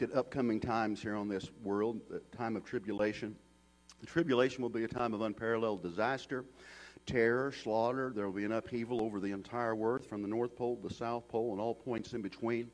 Chapter 6, we looked at upcoming times here on this world, the time of tribulation. The tribulation will be a time of unparalleled disaster, terror, slaughter. There will be an upheaval over the entire earth from the North Pole to the South Pole and all points in between.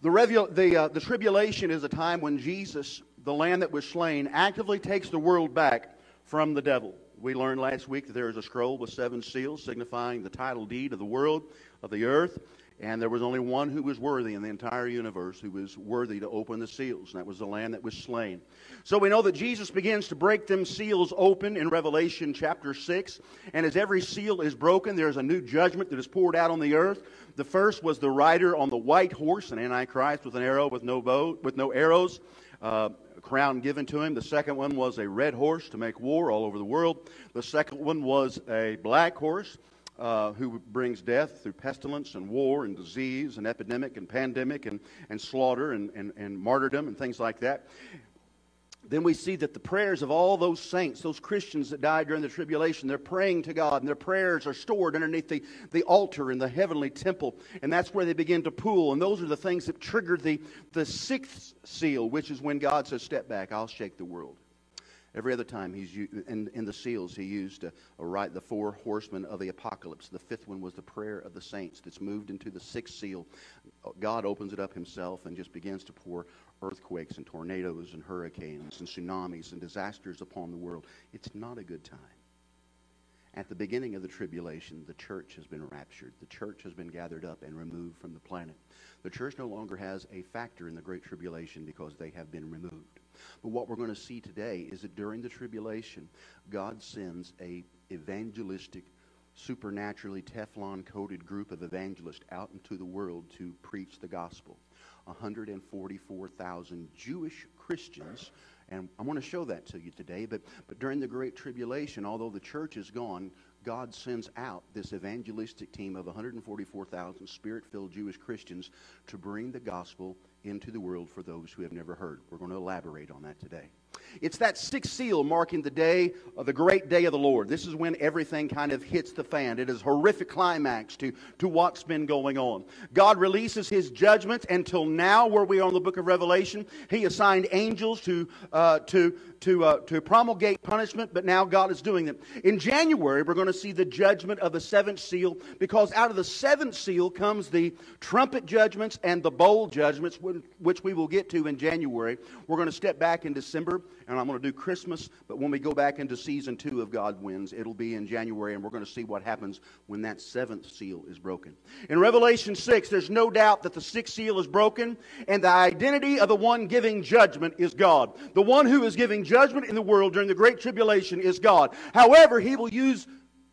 The, revu- the, uh, the tribulation is a time when Jesus, the Lamb that was slain, actively takes the world back from the devil. We learned last week that there is a scroll with seven seals signifying the title deed of the world, of the earth. And there was only one who was worthy in the entire universe who was worthy to open the seals, and that was the Lamb that was slain. So we know that Jesus begins to break them seals open in Revelation chapter 6. And as every seal is broken, there's a new judgment that is poured out on the earth. The first was the rider on the white horse, an antichrist with an arrow with no bow, with no arrows. Uh, crown given to him. The second one was a red horse to make war all over the world. The second one was a black horse uh, who brings death through pestilence and war and disease and epidemic and pandemic and, and slaughter and, and, and martyrdom and things like that. Then we see that the prayers of all those saints, those Christians that died during the tribulation, they're praying to God, and their prayers are stored underneath the, the altar in the heavenly temple. And that's where they begin to pool. And those are the things that trigger the, the sixth seal, which is when God says, Step back, I'll shake the world. Every other time he's in, in the seals, he used a, a right the four horsemen of the apocalypse. The fifth one was the prayer of the saints that's moved into the sixth seal. Uh, God opens it up himself and just begins to pour earthquakes and tornadoes and hurricanes and tsunamis and disasters upon the world. It's not a good time. At the beginning of the tribulation, the church has been raptured. The church has been gathered up and removed from the planet. The church no longer has a factor in the great tribulation because they have been removed. But what we're going to see today is that during the tribulation, God sends a evangelistic, supernaturally Teflon coated group of evangelists out into the world to preach the gospel. 144,000 Jewish Christians and I want to show that to you today. But, but during the Great Tribulation, although the church is gone, God sends out this evangelistic team of 144,000 spirit filled Jewish Christians to bring the gospel into the world for those who have never heard. We're going to elaborate on that today. It's that sixth seal marking the day of the great day of the Lord. This is when everything kind of hits the fan. It is horrific climax to, to what's been going on. God releases his judgments until now, where we are in the book of Revelation. He assigned angels to, uh, to, to, uh, to promulgate punishment, but now God is doing them. In January, we're going to see the judgment of the seventh seal because out of the seventh seal comes the trumpet judgments and the bowl judgments, which we will get to in January. We're going to step back in December and I'm going to do Christmas. But when we go back into season two of God Wins, it'll be in January, and we're going to see what happens when that seventh seal is broken. In Revelation 6, there's no doubt that the sixth seal is broken, and the identity of the one giving judgment is God. The one who is giving judgment in the world during the Great Tribulation is God. However, he will use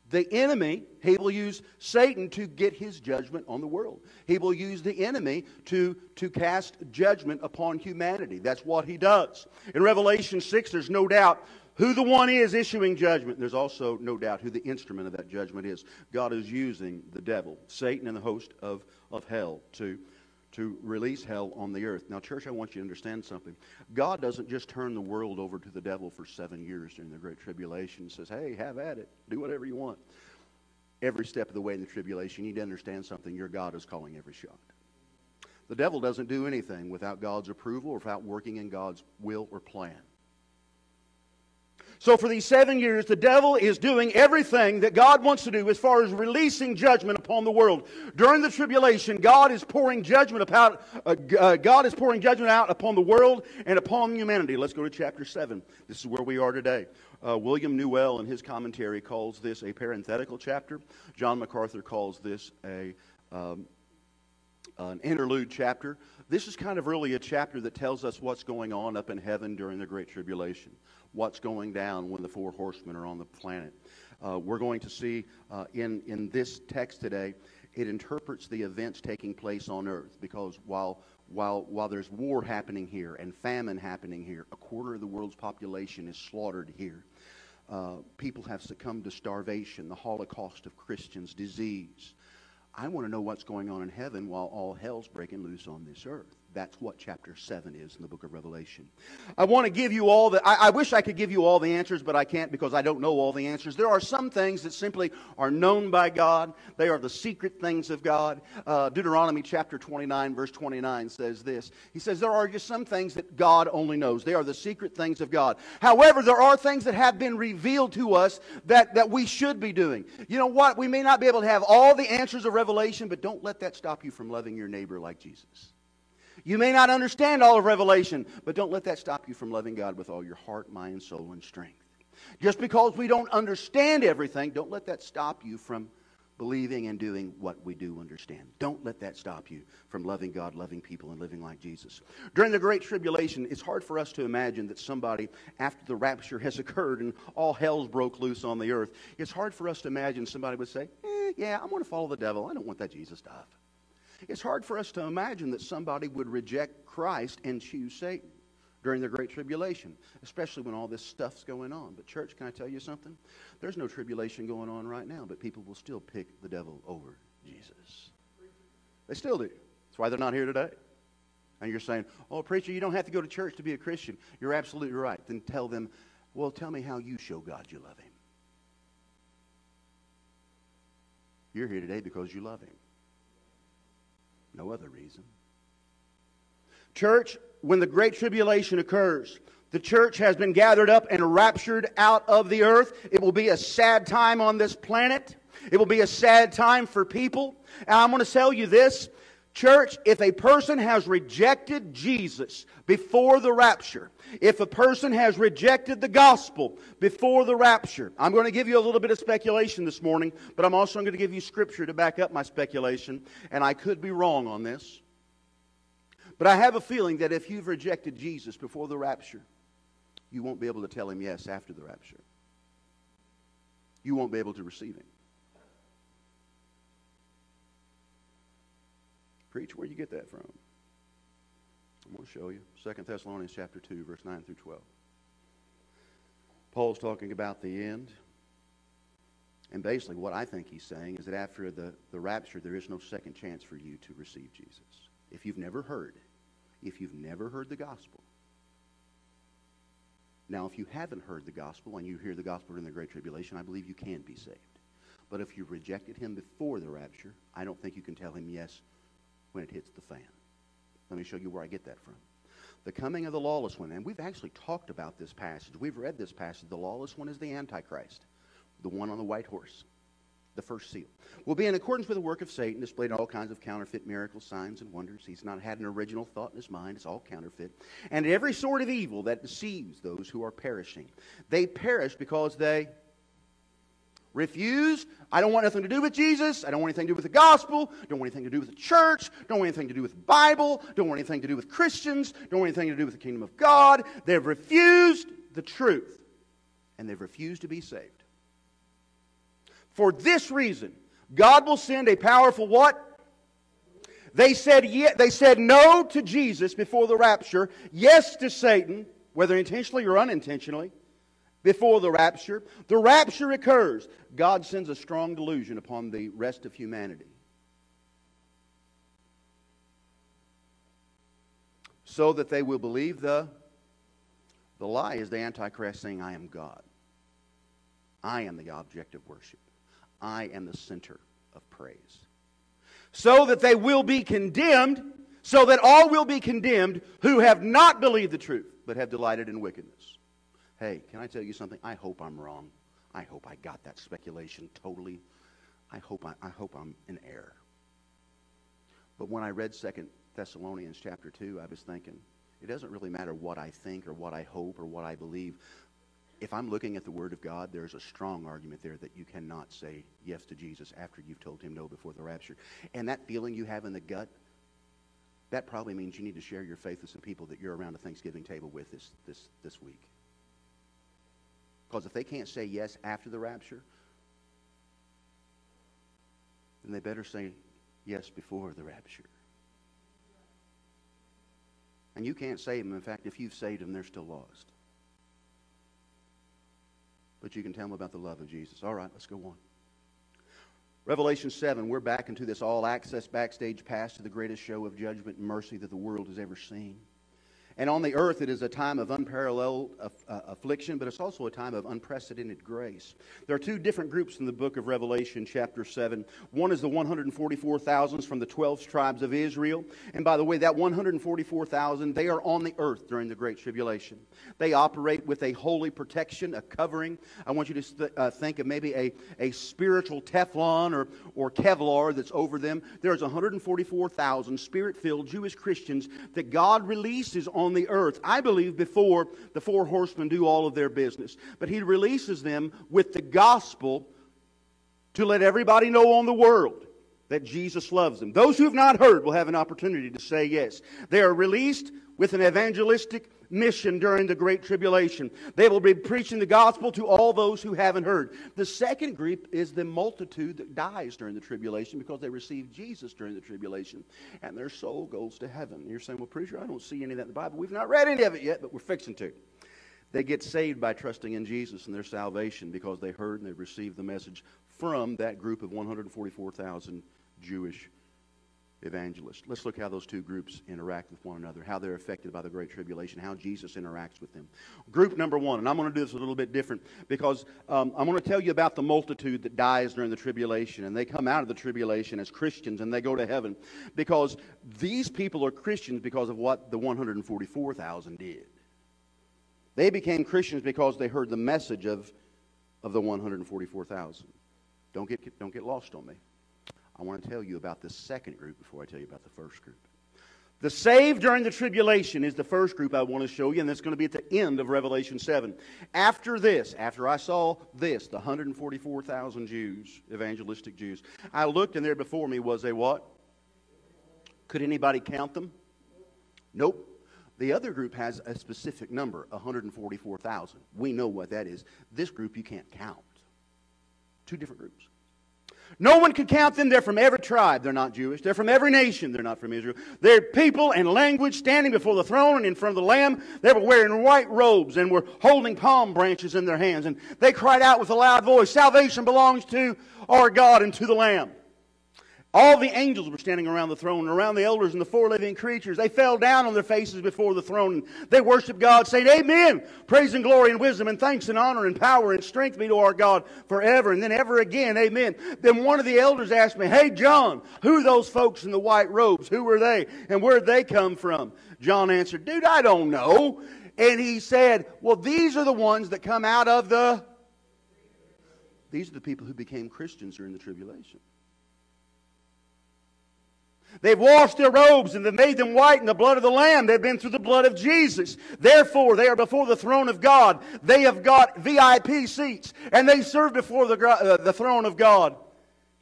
the enemy, he will use Satan to get his judgment on the world. He will use the enemy to, to cast judgment upon humanity. That's what he does. In Revelation 6, there's no doubt who the one is issuing judgment. There's also no doubt who the instrument of that judgment is. God is using the devil, Satan, and the host of, of hell to to release hell on the earth. Now, church, I want you to understand something. God doesn't just turn the world over to the devil for seven years during the Great Tribulation and says, hey, have at it. Do whatever you want. Every step of the way in the tribulation, you need to understand something. Your God is calling every shot. The devil doesn't do anything without God's approval or without working in God's will or plan. So, for these seven years, the devil is doing everything that God wants to do as far as releasing judgment upon the world. During the tribulation, God is pouring judgment about, uh, uh, God is pouring judgment out upon the world and upon humanity. Let's go to chapter 7. This is where we are today. Uh, William Newell, in his commentary, calls this a parenthetical chapter. John MacArthur calls this a, um, an interlude chapter. This is kind of really a chapter that tells us what's going on up in heaven during the Great Tribulation what's going down when the four horsemen are on the planet. Uh, we're going to see uh, in, in this text today, it interprets the events taking place on earth because while, while, while there's war happening here and famine happening here, a quarter of the world's population is slaughtered here. Uh, people have succumbed to starvation, the Holocaust of Christians, disease. I want to know what's going on in heaven while all hell's breaking loose on this earth. That's what chapter 7 is in the book of Revelation. I want to give you all the, I, I, wish I could give you all the answers, but I can't because I don't know all the answers. There are some things that simply are known by God, they are the secret things of God. Uh, Deuteronomy chapter 29, verse 29 says this He says, There are just some things that God only knows, they are the secret things of God. However, there are things that have been revealed to us that, that we should be doing. You know what? We may not be able to have all the answers of Revelation, but don't let that stop you from loving your neighbor like Jesus. You may not understand all of Revelation, but don't let that stop you from loving God with all your heart, mind, soul, and strength. Just because we don't understand everything, don't let that stop you from believing and doing what we do understand. Don't let that stop you from loving God, loving people, and living like Jesus. During the Great Tribulation, it's hard for us to imagine that somebody, after the rapture has occurred and all hell's broke loose on the earth, it's hard for us to imagine somebody would say, eh, Yeah, I'm going to follow the devil. I don't want that Jesus stuff. It's hard for us to imagine that somebody would reject Christ and choose Satan during the Great Tribulation, especially when all this stuff's going on. But, church, can I tell you something? There's no tribulation going on right now, but people will still pick the devil over Jesus. They still do. That's why they're not here today. And you're saying, oh, preacher, you don't have to go to church to be a Christian. You're absolutely right. Then tell them, well, tell me how you show God you love Him. You're here today because you love Him. No other reason. Church, when the Great Tribulation occurs, the church has been gathered up and raptured out of the earth. It will be a sad time on this planet. It will be a sad time for people. And I'm going to tell you this Church, if a person has rejected Jesus before the rapture, if a person has rejected the gospel before the rapture, I'm going to give you a little bit of speculation this morning, but I'm also going to give you scripture to back up my speculation, and I could be wrong on this. But I have a feeling that if you've rejected Jesus before the rapture, you won't be able to tell him yes after the rapture. You won't be able to receive him. Preach, where you get that from? I'm going to show you. 2 Thessalonians chapter 2, verse 9 through 12. Paul's talking about the end. And basically, what I think he's saying is that after the, the rapture, there is no second chance for you to receive Jesus. If you've never heard, if you've never heard the gospel. Now, if you haven't heard the gospel and you hear the gospel in the Great Tribulation, I believe you can be saved. But if you rejected him before the rapture, I don't think you can tell him yes when it hits the fan. Let me show you where I get that from. The coming of the lawless one, and we've actually talked about this passage. We've read this passage. The lawless one is the Antichrist, the one on the white horse, the first seal. Will be in accordance with the work of Satan, displayed all kinds of counterfeit miracles, signs, and wonders. He's not had an original thought in his mind. It's all counterfeit. And every sort of evil that deceives those who are perishing. They perish because they Refuse. I don't want nothing to do with Jesus. I don't want anything to do with the gospel. Don't want anything to do with the church. Don't want anything to do with the Bible. Don't want anything to do with Christians. Don't want anything to do with the kingdom of God. They've refused the truth. And they've refused to be saved. For this reason, God will send a powerful what? They said, ye- they said no to Jesus before the rapture, yes to Satan, whether intentionally or unintentionally before the rapture. The rapture occurs. God sends a strong delusion upon the rest of humanity. So that they will believe the, the lie is the Antichrist saying, I am God. I am the object of worship. I am the center of praise. So that they will be condemned, so that all will be condemned who have not believed the truth, but have delighted in wickedness. Hey, can I tell you something? I hope I'm wrong. I hope I got that speculation totally. I hope, I, I hope I'm in error. But when I read Second Thessalonians chapter 2, I was thinking, it doesn't really matter what I think or what I hope or what I believe. If I'm looking at the Word of God, there's a strong argument there that you cannot say yes to Jesus after you've told him no before the rapture. And that feeling you have in the gut, that probably means you need to share your faith with some people that you're around a Thanksgiving table with this, this, this week. Because if they can't say yes after the rapture, then they better say yes before the rapture. And you can't save them. In fact, if you've saved them, they're still lost. But you can tell them about the love of Jesus. All right, let's go on. Revelation 7, we're back into this all access backstage pass to the greatest show of judgment and mercy that the world has ever seen. And on the earth, it is a time of unparalleled uh, affliction, but it's also a time of unprecedented grace. There are two different groups in the book of Revelation, chapter 7. One is the 144,000 from the 12 tribes of Israel. And by the way, that 144,000, they are on the earth during the Great Tribulation. They operate with a holy protection, a covering. I want you to st- uh, think of maybe a, a spiritual Teflon or, or Kevlar that's over them. There's 144,000 spirit filled Jewish Christians that God releases on on the earth, I believe, before the four horsemen do all of their business. But he releases them with the gospel to let everybody know on the world that Jesus loves them. Those who have not heard will have an opportunity to say yes. They are released with an evangelistic mission during the Great Tribulation. They will be preaching the gospel to all those who haven't heard. The second group is the multitude that dies during the tribulation because they receive Jesus during the tribulation and their soul goes to heaven. You're saying, well, preacher, I don't see any of that in the Bible. We've not read any of it yet, but we're fixing to. They get saved by trusting in Jesus and their salvation because they heard and they received the message from that group of 144,000 Jewish evangelists. Let's look how those two groups interact with one another, how they're affected by the Great Tribulation, how Jesus interacts with them. Group number one, and I'm going to do this a little bit different because um, I'm going to tell you about the multitude that dies during the tribulation, and they come out of the tribulation as Christians and they go to heaven because these people are Christians because of what the 144,000 did. They became Christians because they heard the message of, of the 144,000. Don't get, don't get lost on me. I want to tell you about the second group before I tell you about the first group. The saved during the tribulation is the first group I want to show you, and that's going to be at the end of Revelation 7. After this, after I saw this, the 144,000 Jews, evangelistic Jews, I looked, and there before me was a what? Could anybody count them? Nope. The other group has a specific number, 144,000. We know what that is. This group you can't count. Two different groups. No one could count them. They're from every tribe. They're not Jewish. They're from every nation. They're not from Israel. They're people and language standing before the throne and in front of the Lamb. They were wearing white robes and were holding palm branches in their hands. And they cried out with a loud voice, Salvation belongs to our God and to the Lamb. All the angels were standing around the throne, around the elders and the four living creatures. They fell down on their faces before the throne. And they worshiped God, saying, Amen. Praise and glory and wisdom and thanks and honor and power and strength be to our God forever and then ever again. Amen. Then one of the elders asked me, Hey, John, who are those folks in the white robes? Who were they? And where'd they come from? John answered, Dude, I don't know. And he said, Well, these are the ones that come out of the. These are the people who became Christians during the tribulation. They've washed their robes and they've made them white in the blood of the Lamb. They've been through the blood of Jesus. Therefore, they are before the throne of God. They have got VIP seats and they serve before the, uh, the throne of God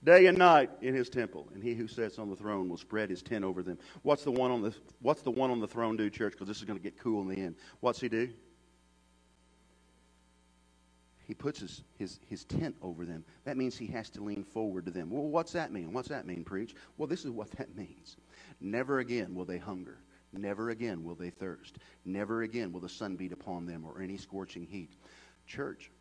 day and night in his temple. And he who sits on the throne will spread his tent over them. What's the one on the, what's the, one on the throne do, church? Because this is going to get cool in the end. What's he do? He puts his, his, his tent over them. That means he has to lean forward to them. Well, what's that mean? What's that mean, preach? Well, this is what that means. Never again will they hunger. Never again will they thirst. Never again will the sun beat upon them or any scorching heat. Church,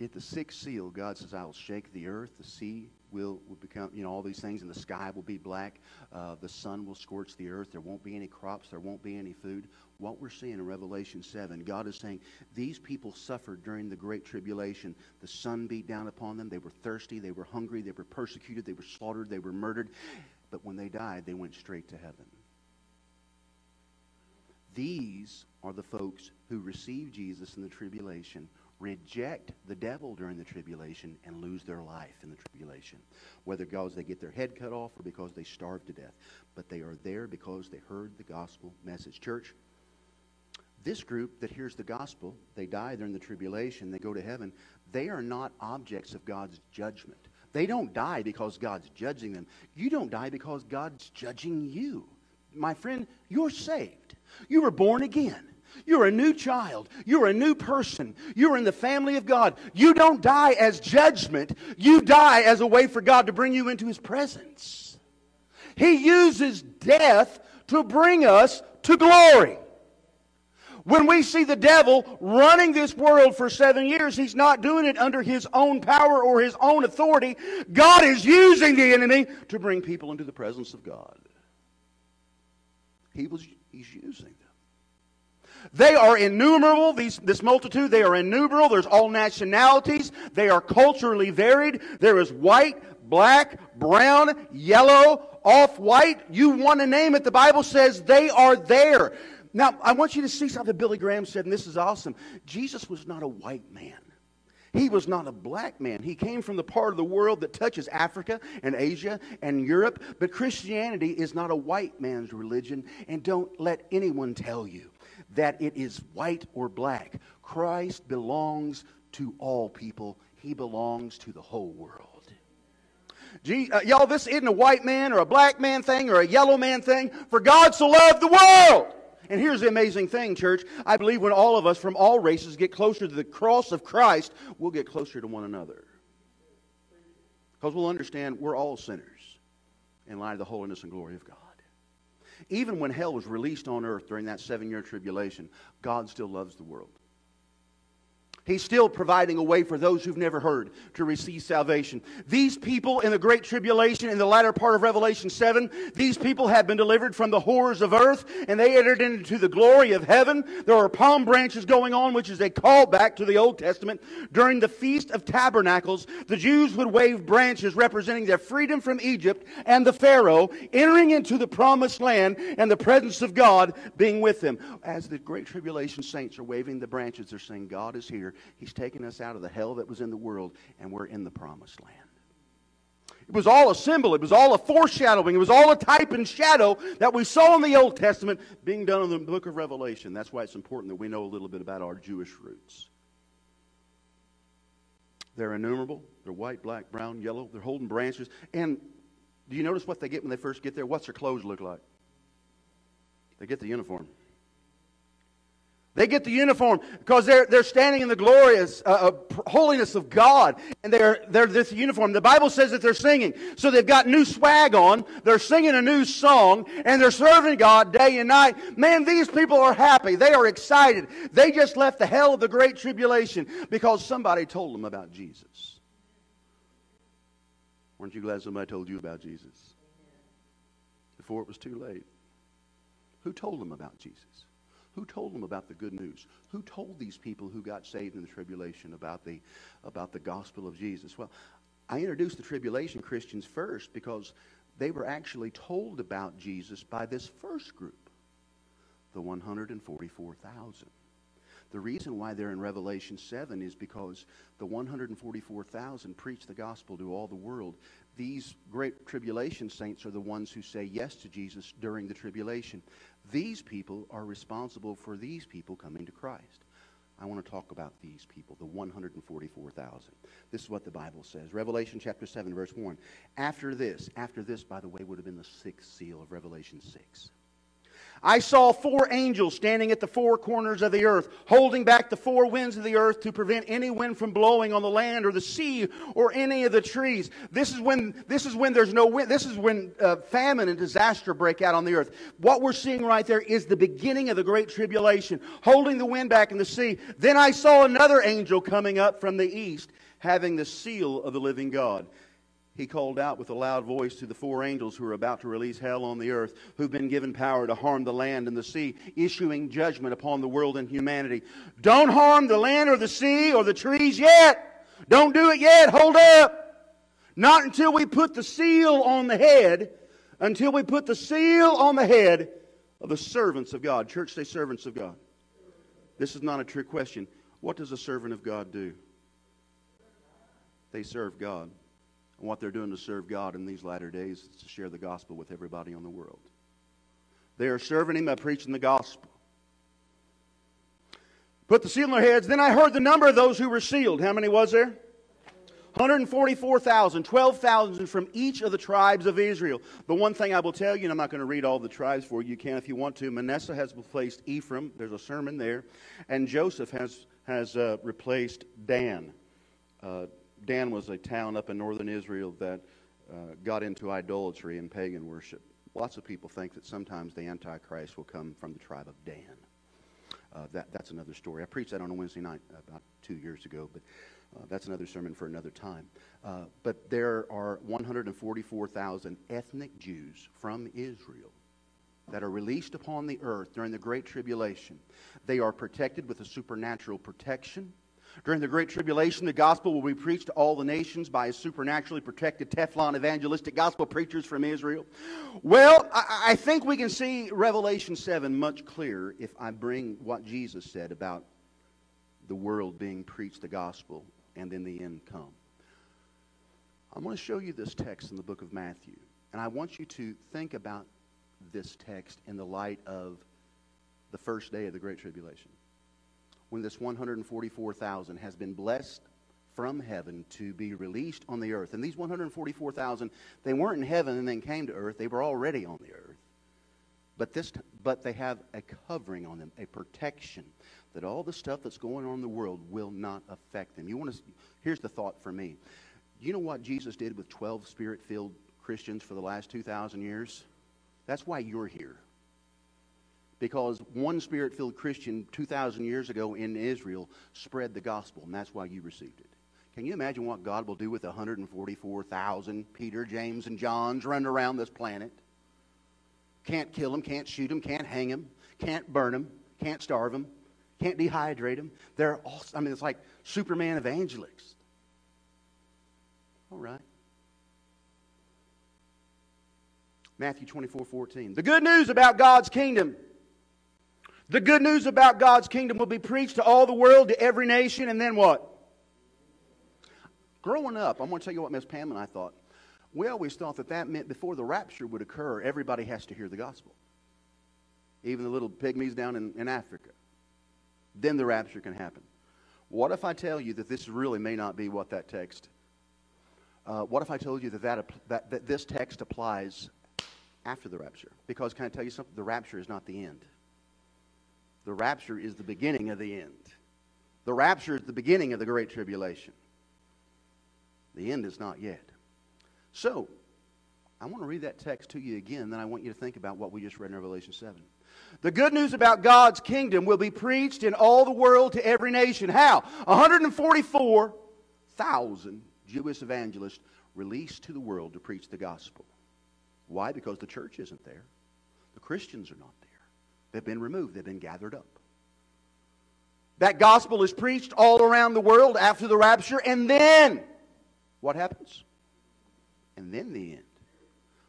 at the sixth seal, God says, I will shake the earth, the sea will, will become, you know, all these things, and the sky will be black. Uh, the sun will scorch the earth. There won't be any crops. There won't be any food. What we're seeing in Revelation 7, God is saying these people suffered during the Great Tribulation. The sun beat down upon them. They were thirsty. They were hungry. They were persecuted. They were slaughtered. They were murdered. But when they died, they went straight to heaven. These are the folks who received Jesus in the tribulation reject the devil during the tribulation and lose their life in the tribulation. Whether because they get their head cut off or because they starve to death. But they are there because they heard the gospel message. Church, this group that hears the gospel, they die during the tribulation, they go to heaven, they are not objects of God's judgment. They don't die because God's judging them. You don't die because God's judging you. My friend, you're saved. You were born again. You're a new child. You're a new person. You're in the family of God. You don't die as judgment. You die as a way for God to bring you into His presence. He uses death to bring us to glory. When we see the devil running this world for seven years, he's not doing it under his own power or his own authority. God is using the enemy to bring people into the presence of God. He was, he's using them. They are innumerable, these, this multitude. They are innumerable. There's all nationalities. They are culturally varied. There is white, black, brown, yellow, off white. You want to name it. The Bible says they are there. Now, I want you to see something Billy Graham said, and this is awesome. Jesus was not a white man. He was not a black man. He came from the part of the world that touches Africa and Asia and Europe. But Christianity is not a white man's religion. And don't let anyone tell you that it is white or black. Christ belongs to all people, He belongs to the whole world. Gee, uh, y'all, this isn't a white man or a black man thing or a yellow man thing. For God so loved the world. And here's the amazing thing, church. I believe when all of us from all races get closer to the cross of Christ, we'll get closer to one another. Because we'll understand we're all sinners in light of the holiness and glory of God. Even when hell was released on earth during that seven year tribulation, God still loves the world. He's still providing a way for those who've never heard to receive salvation. These people in the Great Tribulation, in the latter part of Revelation 7, these people have been delivered from the horrors of earth and they entered into the glory of heaven. There are palm branches going on, which is a callback to the Old Testament. During the Feast of Tabernacles, the Jews would wave branches representing their freedom from Egypt and the Pharaoh, entering into the promised land and the presence of God being with them. As the Great Tribulation saints are waving the branches, they're saying, God is here. He's taken us out of the hell that was in the world, and we're in the promised land. It was all a symbol. It was all a foreshadowing. It was all a type and shadow that we saw in the Old Testament being done in the book of Revelation. That's why it's important that we know a little bit about our Jewish roots. They're innumerable. They're white, black, brown, yellow. They're holding branches. And do you notice what they get when they first get there? What's their clothes look like? They get the uniform. They get the uniform because they're, they're standing in the glorious uh, uh, holiness of God. And they're, they're this uniform. The Bible says that they're singing. So they've got new swag on. They're singing a new song. And they're serving God day and night. Man, these people are happy. They are excited. They just left the hell of the great tribulation because somebody told them about Jesus. Weren't you glad somebody told you about Jesus? Before it was too late. Who told them about Jesus? Who told them about the good news? Who told these people who got saved in the tribulation about the, about the gospel of Jesus? Well, I introduced the tribulation Christians first because they were actually told about Jesus by this first group, the 144,000. The reason why they're in Revelation 7 is because the 144,000 preach the gospel to all the world. These great tribulation saints are the ones who say yes to Jesus during the tribulation. These people are responsible for these people coming to Christ. I want to talk about these people, the 144,000. This is what the Bible says. Revelation chapter 7, verse 1. After this, after this, by the way, would have been the sixth seal of Revelation 6. I saw four angels standing at the four corners of the earth, holding back the four winds of the earth to prevent any wind from blowing on the land or the sea or any of the trees. This is when, this is when there's no wind. This is when uh, famine and disaster break out on the earth. What we're seeing right there is the beginning of the great tribulation, holding the wind back in the sea. Then I saw another angel coming up from the east, having the seal of the living God he called out with a loud voice to the four angels who are about to release hell on the earth, who've been given power to harm the land and the sea, issuing judgment upon the world and humanity. Don't harm the land or the sea or the trees yet. Don't do it yet. Hold up. Not until we put the seal on the head, until we put the seal on the head of the servants of God. Church, say servants of God. This is not a trick question. What does a servant of God do? They serve God. And what they're doing to serve God in these latter days is to share the gospel with everybody on the world. They are serving Him by preaching the gospel. Put the seal on their heads. Then I heard the number of those who were sealed. How many was there? 144,000, 12,000 from each of the tribes of Israel. The one thing I will tell you, and I'm not going to read all the tribes for you, you can if you want to. Manasseh has replaced Ephraim. There's a sermon there. And Joseph has, has uh, replaced Dan. Uh, Dan was a town up in northern Israel that uh, got into idolatry and pagan worship. Lots of people think that sometimes the Antichrist will come from the tribe of Dan. uh, that, that's another story. I preached that on a Wednesday night about two years ago, but uh, that's another sermon for another time. Uh, but there are 144,000 ethnic Jews from Israel that are released upon the earth during the Great Tribulation. They are protected with a supernatural protection. During the Great Tribulation, the gospel will be preached to all the nations by a supernaturally protected Teflon evangelistic gospel preachers from Israel. Well, I, I think we can see Revelation 7 much clearer if I bring what Jesus said about the world being preached the gospel and then the end come. I'm going to show you this text in the book of Matthew, and I want you to think about this text in the light of the first day of the Great Tribulation. When this 144,000 has been blessed from heaven to be released on the earth. And these 144,000, they weren't in heaven and then came to earth, they were already on the earth. But, this, but they have a covering on them, a protection that all the stuff that's going on in the world will not affect them. You want to, here's the thought for me. You know what Jesus did with 12 spirit filled Christians for the last 2,000 years? That's why you're here. Because one spirit filled Christian 2,000 years ago in Israel spread the gospel, and that's why you received it. Can you imagine what God will do with 144,000 Peter, James, and Johns running around this planet? Can't kill them, can't shoot them, can't hang them, can't burn them, can't starve them, can't dehydrate them. They're all, I mean, it's like Superman evangelists. All right. Matthew 24, 14. The good news about God's kingdom. The good news about God's kingdom will be preached to all the world, to every nation, and then what? Growing up, I'm going to tell you what Miss Pam and I thought. We always thought that that meant before the rapture would occur, everybody has to hear the gospel. Even the little pygmies down in, in Africa. Then the rapture can happen. What if I tell you that this really may not be what that text? Uh, what if I told you that, that, that, that this text applies after the rapture? Because can I tell you something? The rapture is not the end. The rapture is the beginning of the end. The rapture is the beginning of the Great Tribulation. The end is not yet. So, I want to read that text to you again, then I want you to think about what we just read in Revelation 7. The good news about God's kingdom will be preached in all the world to every nation. How? 144,000 Jewish evangelists released to the world to preach the gospel. Why? Because the church isn't there. The Christians are not. They've been removed, they've been gathered up. That gospel is preached all around the world after the rapture, and then what happens? And then the end.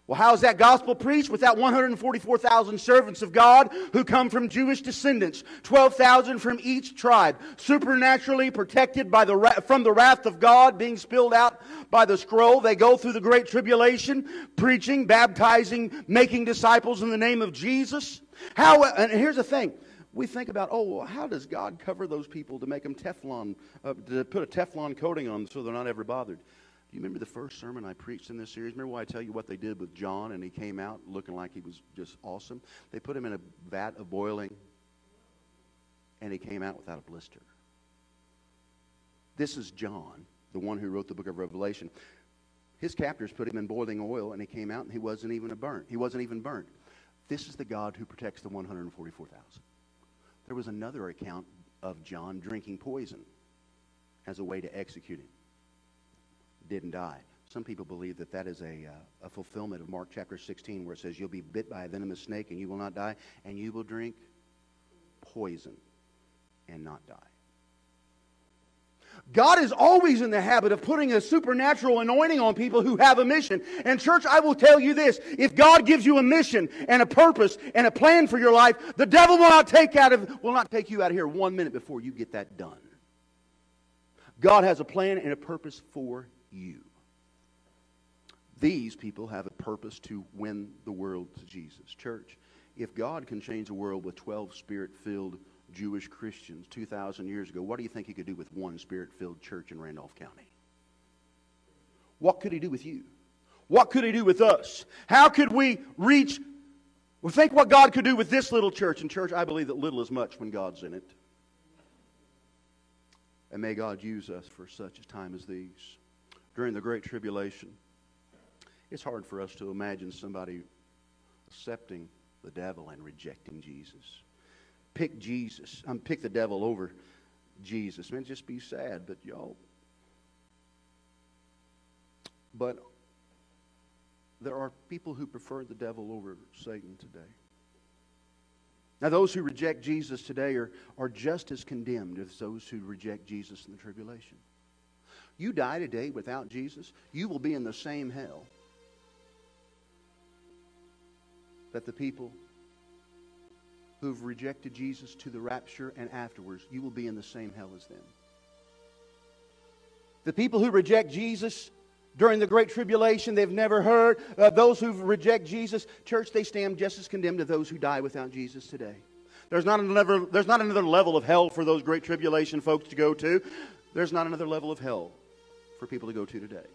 Well, how is that gospel preached? Without 144,000 servants of God who come from Jewish descendants, 12,000 from each tribe, supernaturally protected by the, from the wrath of God being spilled out by the scroll. They go through the great tribulation, preaching, baptizing, making disciples in the name of Jesus. How, and here's the thing. We think about, oh, well, how does God cover those people to make them Teflon, uh, to put a Teflon coating on them so they're not ever bothered? Do you remember the first sermon I preached in this series? Remember why I tell you what they did with John and he came out looking like he was just awesome? They put him in a vat of boiling and he came out without a blister. This is John, the one who wrote the book of Revelation. His captors put him in boiling oil and he came out and he wasn't even a burnt. He wasn't even burnt. This is the God who protects the 144,000. There was another account of John drinking poison as a way to execute him didn't die. Some people believe that that is a, uh, a fulfillment of Mark chapter 16, where it says, You'll be bit by a venomous snake and you will not die, and you will drink poison and not die. God is always in the habit of putting a supernatural anointing on people who have a mission. And, church, I will tell you this if God gives you a mission and a purpose and a plan for your life, the devil will not take, out of, will not take you out of here one minute before you get that done. God has a plan and a purpose for you. These people have a purpose to win the world to Jesus. Church, if God can change the world with 12 spirit filled Jewish Christians 2,000 years ago, what do you think he could do with one spirit filled church in Randolph County? What could he do with you? What could he do with us? How could we reach? Well, think what God could do with this little church. And, church, I believe that little is much when God's in it. And may God use us for such a time as these during the Great Tribulation. It's hard for us to imagine somebody accepting the devil and rejecting Jesus. Pick Jesus. I'm pick the devil over Jesus. Man, just be sad, but y'all. But there are people who prefer the devil over Satan today. Now, those who reject Jesus today are, are just as condemned as those who reject Jesus in the tribulation. You die today without Jesus, you will be in the same hell that the people who've rejected Jesus to the rapture and afterwards, you will be in the same hell as them. The people who reject Jesus during the Great Tribulation, they've never heard. Uh, those who reject Jesus, church, they stand just as condemned as those who die without Jesus today. There's not, another, there's not another level of hell for those Great Tribulation folks to go to. There's not another level of hell for people to go to today.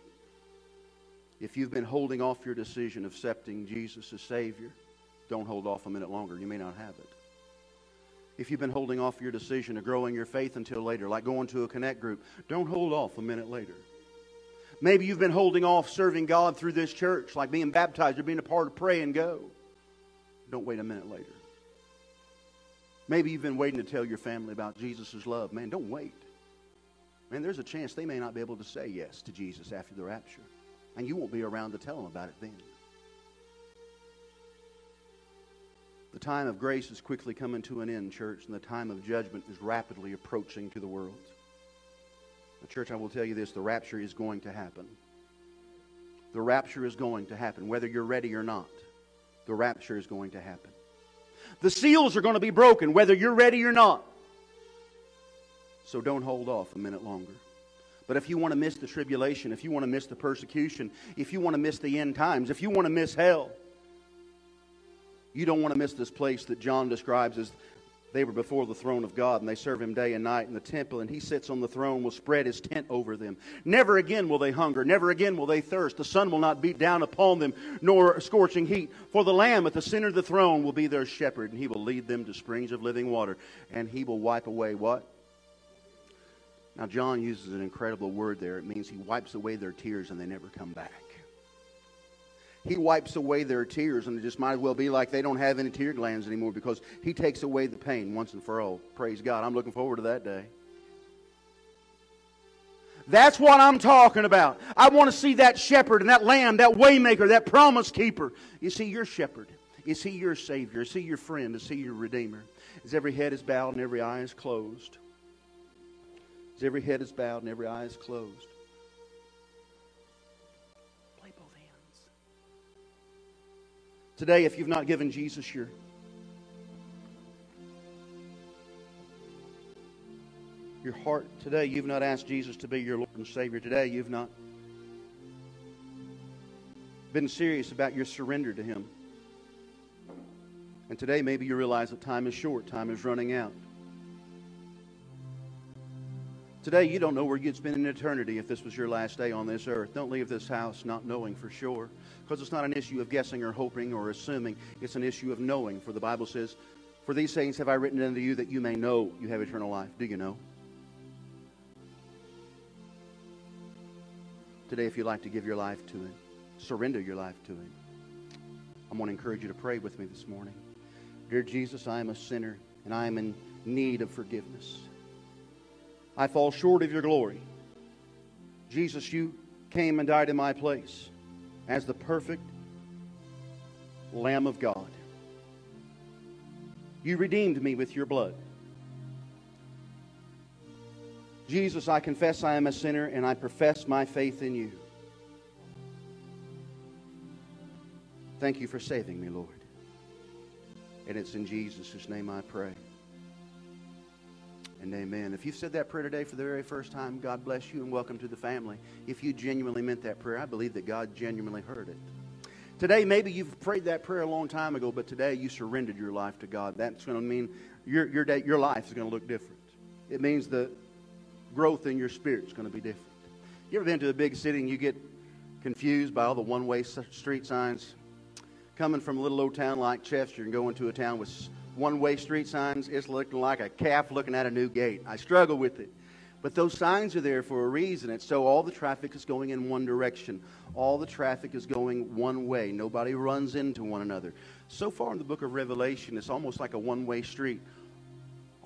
If you've been holding off your decision of accepting Jesus as Savior, don't hold off a minute longer. You may not have it. If you've been holding off your decision of growing your faith until later, like going to a connect group, don't hold off a minute later. Maybe you've been holding off serving God through this church, like being baptized or being a part of pray and go. Don't wait a minute later. Maybe you've been waiting to tell your family about Jesus' love. Man, don't wait. Man, there's a chance they may not be able to say yes to Jesus after the rapture. And you won't be around to tell them about it then. The time of grace is quickly coming to an end, church, and the time of judgment is rapidly approaching to the world. The church, I will tell you this the rapture is going to happen. The rapture is going to happen, whether you're ready or not. The rapture is going to happen. The seals are going to be broken, whether you're ready or not. So don't hold off a minute longer. But if you want to miss the tribulation, if you want to miss the persecution, if you want to miss the end times, if you want to miss hell, you don't want to miss this place that John describes as they were before the throne of God and they serve him day and night in the temple, and he sits on the throne, will spread his tent over them. Never again will they hunger, never again will they thirst. The sun will not beat down upon them, nor scorching heat. For the Lamb at the center of the throne will be their shepherd, and he will lead them to springs of living water, and he will wipe away what? Now, John uses an incredible word there. It means he wipes away their tears and they never come back. He wipes away their tears, and it just might as well be like they don't have any tear glands anymore because He takes away the pain once and for all. Praise God. I'm looking forward to that day. That's what I'm talking about. I want to see that shepherd and that lamb, that waymaker, that promise keeper. Is he your shepherd? Is he your savior? Is he your friend? Is he your redeemer? As every head is bowed and every eye is closed. As every head is bowed and every eye is closed. Today, if you've not given Jesus your your heart today, you've not asked Jesus to be your Lord and Savior. Today, you've not been serious about your surrender to Him. And today, maybe you realize that time is short, time is running out. Today, you don't know where you'd spend an eternity if this was your last day on this earth. Don't leave this house not knowing for sure, because it's not an issue of guessing or hoping or assuming. It's an issue of knowing. For the Bible says, For these things have I written unto you that you may know you have eternal life. Do you know? Today, if you'd like to give your life to Him, surrender your life to Him, I'm going to encourage you to pray with me this morning. Dear Jesus, I am a sinner and I am in need of forgiveness. I fall short of your glory. Jesus, you came and died in my place as the perfect Lamb of God. You redeemed me with your blood. Jesus, I confess I am a sinner and I profess my faith in you. Thank you for saving me, Lord. And it's in Jesus' name I pray and amen. If you've said that prayer today for the very first time, God bless you and welcome to the family. If you genuinely meant that prayer, I believe that God genuinely heard it. Today, maybe you've prayed that prayer a long time ago, but today you surrendered your life to God. That's going to mean your, your, day, your life is going to look different. It means the growth in your spirit is going to be different. You ever been to a big city and you get confused by all the one way street signs? Coming from a little old town like Chester and going to a town with one way street signs, it's looking like a calf looking at a new gate. I struggle with it. But those signs are there for a reason. It's so all the traffic is going in one direction. All the traffic is going one way. Nobody runs into one another. So far in the book of Revelation, it's almost like a one way street.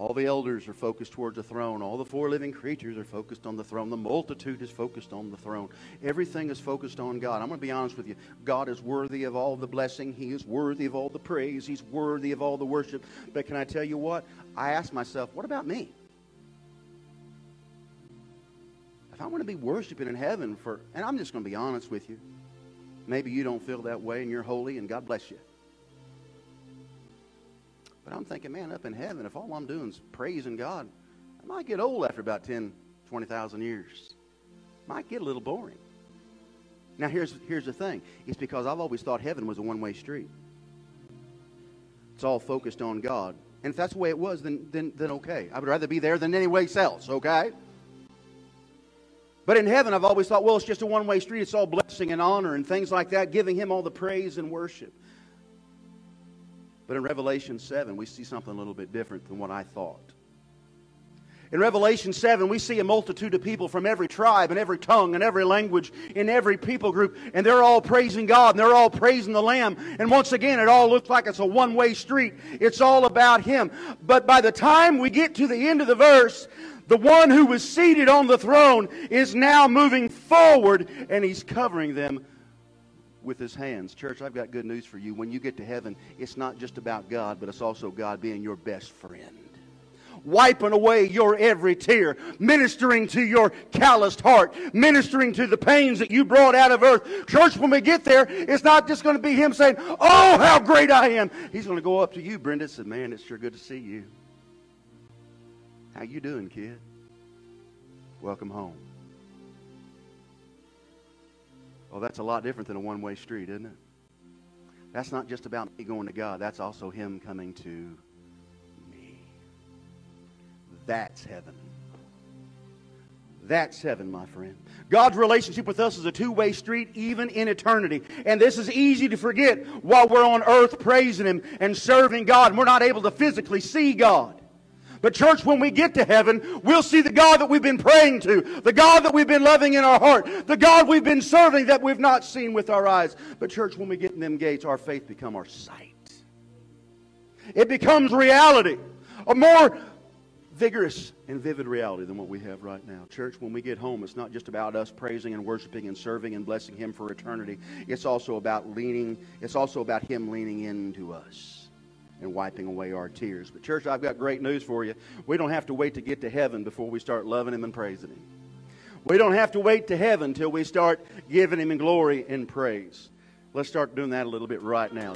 All the elders are focused towards the throne. All the four living creatures are focused on the throne. The multitude is focused on the throne. Everything is focused on God. I'm going to be honest with you. God is worthy of all the blessing. He is worthy of all the praise. He's worthy of all the worship. But can I tell you what? I ask myself, what about me? If I want to be worshiping in heaven for, and I'm just going to be honest with you, maybe you don't feel that way and you're holy and God bless you. But I'm thinking, man, up in heaven, if all I'm doing is praising God, I might get old after about 10, 20,000 years. Might get a little boring. Now, here's, here's the thing. It's because I've always thought heaven was a one-way street. It's all focused on God. And if that's the way it was, then, then, then okay. I would rather be there than anywhere else, okay? But in heaven, I've always thought, well, it's just a one way street. It's all blessing and honor and things like that, giving Him all the praise and worship. But in Revelation 7, we see something a little bit different than what I thought. In Revelation 7, we see a multitude of people from every tribe and every tongue and every language in every people group, and they're all praising God and they're all praising the Lamb. And once again, it all looks like it's a one way street. It's all about Him. But by the time we get to the end of the verse, the one who was seated on the throne is now moving forward and He's covering them with his hands. Church, I've got good news for you. When you get to heaven, it's not just about God, but it's also God being your best friend. Wiping away your every tear, ministering to your calloused heart, ministering to the pains that you brought out of earth. Church, when we get there, it's not just going to be him saying, Oh, how great I am. He's going to go up to you, Brenda, and say, Man, it's sure good to see you. How you doing, kid? Welcome home. Well, that's a lot different than a one way street, isn't it? That's not just about me going to God, that's also Him coming to me. That's heaven. That's heaven, my friend. God's relationship with us is a two way street, even in eternity. And this is easy to forget while we're on earth praising Him and serving God, and we're not able to physically see God. But, church, when we get to heaven, we'll see the God that we've been praying to, the God that we've been loving in our heart, the God we've been serving that we've not seen with our eyes. But, church, when we get in them gates, our faith become our sight. It becomes reality, a more vigorous and vivid reality than what we have right now. Church, when we get home, it's not just about us praising and worshiping and serving and blessing Him for eternity. It's also about leaning, it's also about Him leaning into us and wiping away our tears. But, church, I've got great news for you. We don't have to wait to get to heaven before we start loving Him and praising Him. We don't have to wait to heaven till we start giving Him glory and praise. Let's start doing that a little bit right now.